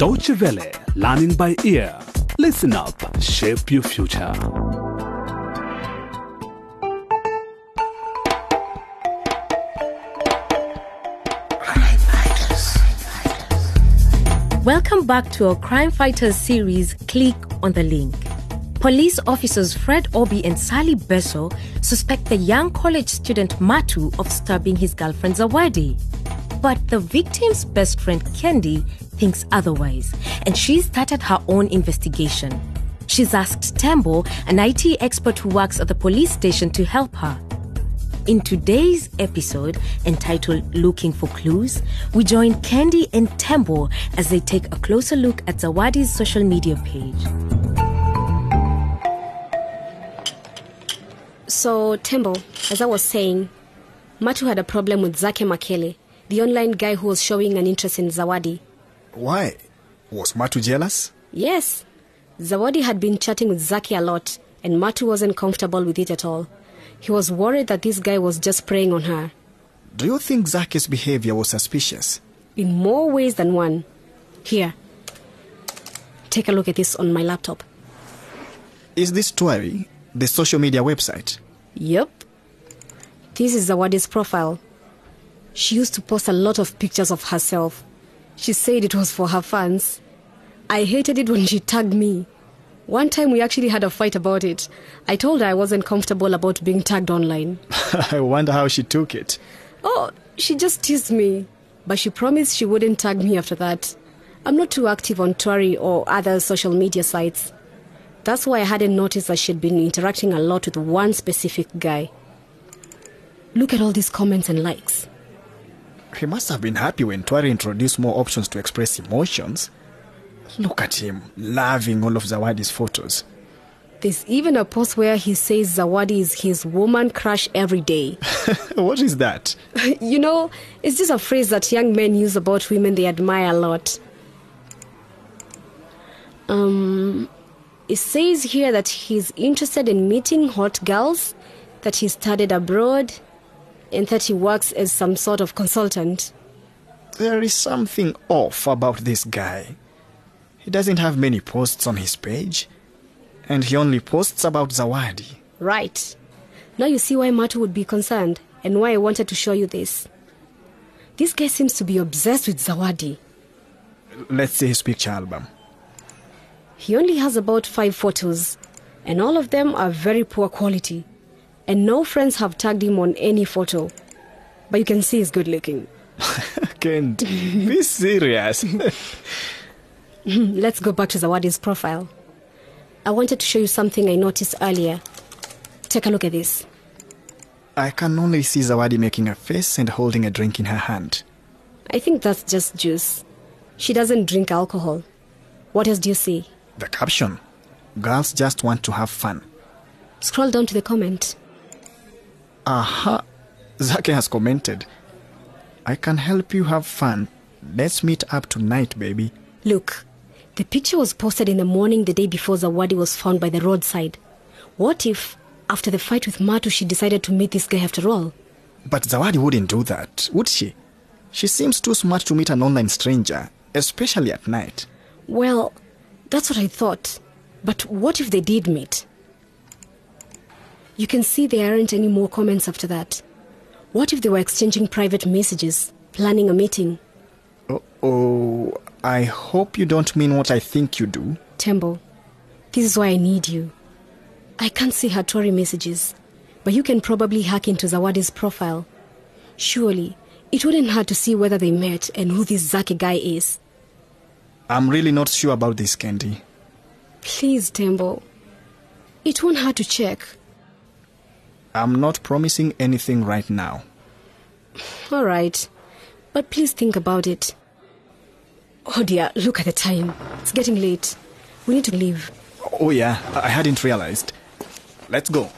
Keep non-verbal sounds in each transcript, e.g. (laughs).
Deutsche Welle, learning by ear. Listen up, shape your future. Crime Fighters. Welcome back to our Crime Fighters series, Click on the Link. Police officers Fred Obi and Sally Besso suspect the young college student Matu of stabbing his girlfriend Zawadi. But the victim's best friend Kendi thinks otherwise, and she's started her own investigation. She's asked Tembo, an IT expert who works at the police station, to help her. In today's episode, entitled Looking for Clues, we join Kendi and Tembo as they take a closer look at Zawadi's social media page. So, Tembo, as I was saying, Matu had a problem with Zake Makele, the online guy who was showing an interest in Zawadi. Why? Was Matu jealous? Yes, Zawadi had been chatting with Zaki a lot, and Matu wasn't comfortable with it at all. He was worried that this guy was just preying on her, Do you think Zaki's behavior was suspicious? in more ways than one. Here, take a look at this on my laptop. Is this story the social media website? Yep. This is Zawadi's profile. She used to post a lot of pictures of herself. She said it was for her fans. I hated it when she tagged me. One time we actually had a fight about it. I told her I wasn't comfortable about being tagged online. (laughs) I wonder how she took it. Oh, she just teased me. But she promised she wouldn't tag me after that. I'm not too active on Twari or other social media sites. That's why I hadn't noticed that she'd been interacting a lot with one specific guy. Look at all these comments and likes. He must have been happy when Twari introduced more options to express emotions. Look at him, loving all of Zawadi's photos. There's even a post where he says Zawadi is his woman crush every day. (laughs) what is that? you know, it's just a phrase that young men use about women they admire a lot. Um, it says here that he's interested in meeting hot girls, that he studied abroad, and that he works as some sort of consultant. There is something off about this guy. He doesn't have many posts on his page, and he only posts about Zawadi. Right. Now you see why Matu would be concerned and why I wanted to show you this. This guy seems to be obsessed with Zawadi. Let's see his picture album. He only has about five photos, and all of them are very poor quality. And no friends have tagged him on any photo. But you can see he's good looking. (laughs) Can't be serious. (laughs) Let's go back to Zawadi's profile. I wanted to show you something I noticed earlier. Take a look at this. I can only see Zawadi making a face and holding a drink in her hand. I think that's just juice. She doesn't drink alcohol. What else do you see? The caption Girls just want to have fun. Scroll down to the comment. Aha! Zake has commented. I can help you have fun. Let's meet up tonight, baby. Look, the picture was posted in the morning the day before Zawadi was found by the roadside. What if, after the fight with Matu, she decided to meet this guy after all? But Zawadi wouldn't do that, would she? She seems too smart to meet an online stranger, especially at night. Well, that's what I thought. But what if they did meet? You can see there aren't any more comments after that. What if they were exchanging private messages, planning a meeting? Oh, I hope you don't mean what I think you do. Tembo, this is why I need you. I can't see her Tory messages, but you can probably hack into Zawadi's profile. Surely, it wouldn't hurt to see whether they met and who this Zaki guy is. I'm really not sure about this, Kendi. Please, Tembo. It won't hurt to check. I'm not promising anything right now. All right. But please think about it. Oh dear, look at the time. It's getting late. We need to leave. Oh, yeah, I hadn't realized. Let's go.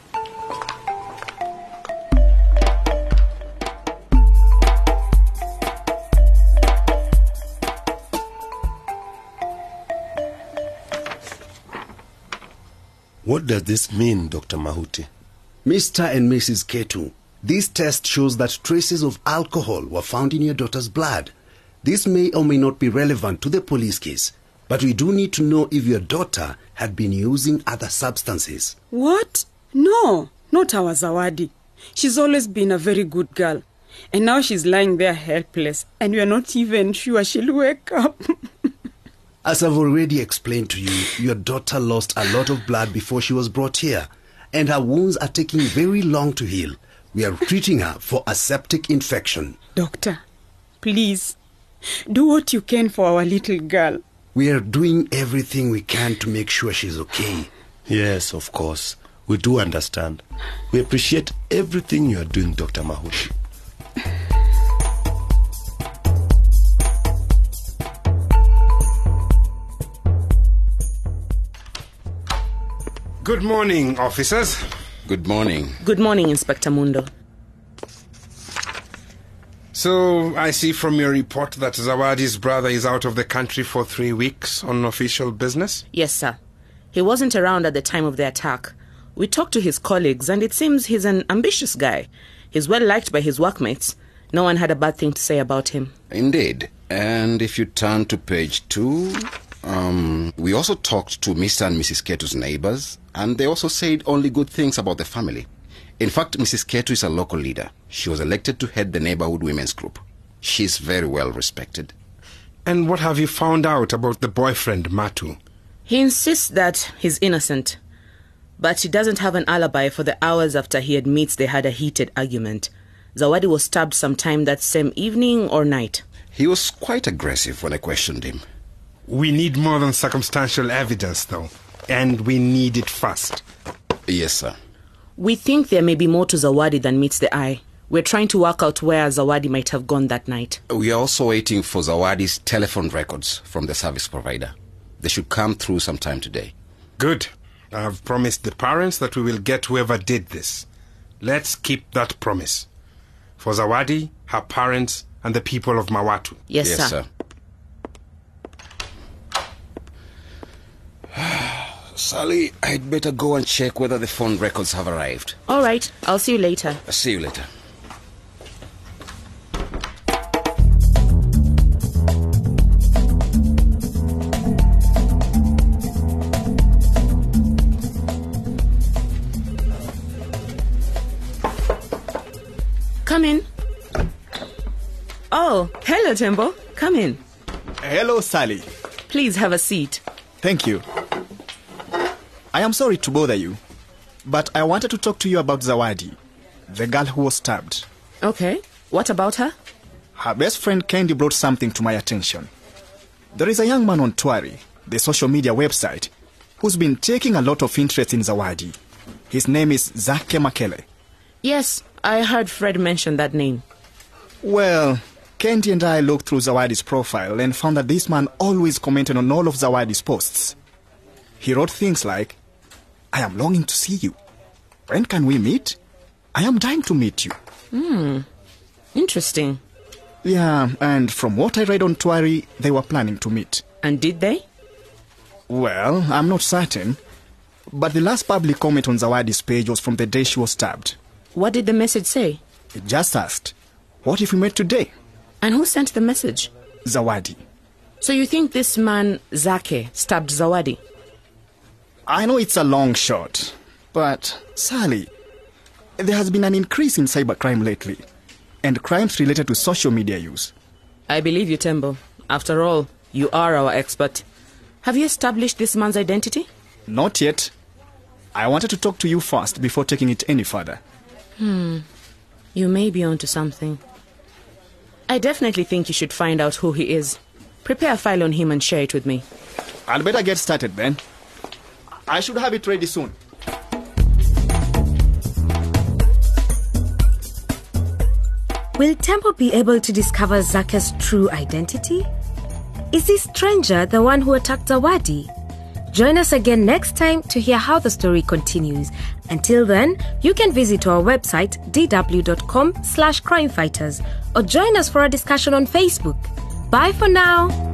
What does this mean, Dr. Mahuti? Mr. and Mrs. Ketu, this test shows that traces of alcohol were found in your daughter's blood. This may or may not be relevant to the police case, but we do need to know if your daughter had been using other substances. What? No, not our Zawadi. She's always been a very good girl. And now she's lying there helpless, and we're not even sure she'll wake up. (laughs) As I've already explained to you, your daughter lost a lot of blood before she was brought here, and her wounds are taking very long to heal. We are treating her for a septic infection. Doctor, please, do what you can for our little girl. We are doing everything we can to make sure she's okay. Yes, of course. We do understand. We appreciate everything you are doing, Dr. Mahuti. Good morning, officers. Good morning. Good morning, Inspector Mundo. So, I see from your report that Zawadi's brother is out of the country for three weeks on official business? Yes, sir. He wasn't around at the time of the attack. We talked to his colleagues, and it seems he's an ambitious guy. He's well liked by his workmates. No one had a bad thing to say about him. Indeed. And if you turn to page two, um, we also talked to Mr. and Mrs. Ketu's neighbors, and they also said only good things about the family. In fact, Mrs. Ketu is a local leader. She was elected to head the neighborhood women's group. She's very well respected. And what have you found out about the boyfriend, Matu? He insists that he's innocent, but he doesn't have an alibi for the hours after he admits they had a heated argument. Zawadi was stabbed sometime that same evening or night. He was quite aggressive when I questioned him. We need more than circumstantial evidence, though, and we need it fast. Yes, sir. We think there may be more to Zawadi than meets the eye. We're trying to work out where Zawadi might have gone that night. We are also waiting for Zawadi's telephone records from the service provider. They should come through sometime today. Good. I've promised the parents that we will get whoever did this. Let's keep that promise. For Zawadi, her parents, and the people of Mawatu. Yes, yes sir. sir. Sally, I'd better go and check whether the phone records have arrived. All right. I'll see you later. I'll see you later. Come in. Oh, hello, Tembo. Come in. Hello, Sally. Please have a seat. Thank you. I am sorry to bother you, but I wanted to talk to you about Zawadi, the girl who was stabbed. Okay. What about her? Her best friend Kendi brought something to my attention. There is a young man on Twari, the social media website, who's been taking a lot of interest in Zawadi. His name is Zake Makele. Yes, I heard Fred mention that name. Well, Kendi and I looked through Zawadi's profile and found that this man always commented on all of Zawadi's posts. He wrote things like, I am longing to see you. When can we meet? I am dying to meet you. Hmm. Interesting. Yeah, and from what I read on Twari, they were planning to meet. And did they? Well, I'm not certain. But the last public comment on Zawadi's page was from the day she was stabbed. What did the message say? It just asked, What if we met today? And who sent the message? Zawadi. So you think this man, Zake, stabbed Zawadi? I know it's a long shot, but Sally, there has been an increase in cybercrime lately, and crimes related to social media use. I believe you, Tembo. After all, you are our expert. Have you established this man's identity? Not yet. I wanted to talk to you first before taking it any further. Hmm. You may be onto something. I definitely think you should find out who he is. Prepare a file on him and share it with me. I'd better get started then. I should have it ready soon. Will Tembo be able to discover Zaka's true identity? Is this stranger the one who attacked Zawadi? Join us again next time to hear how the story continues. Until then, you can visit our website dw.com slash crimefighters or join us for a discussion on Facebook. Bye for now.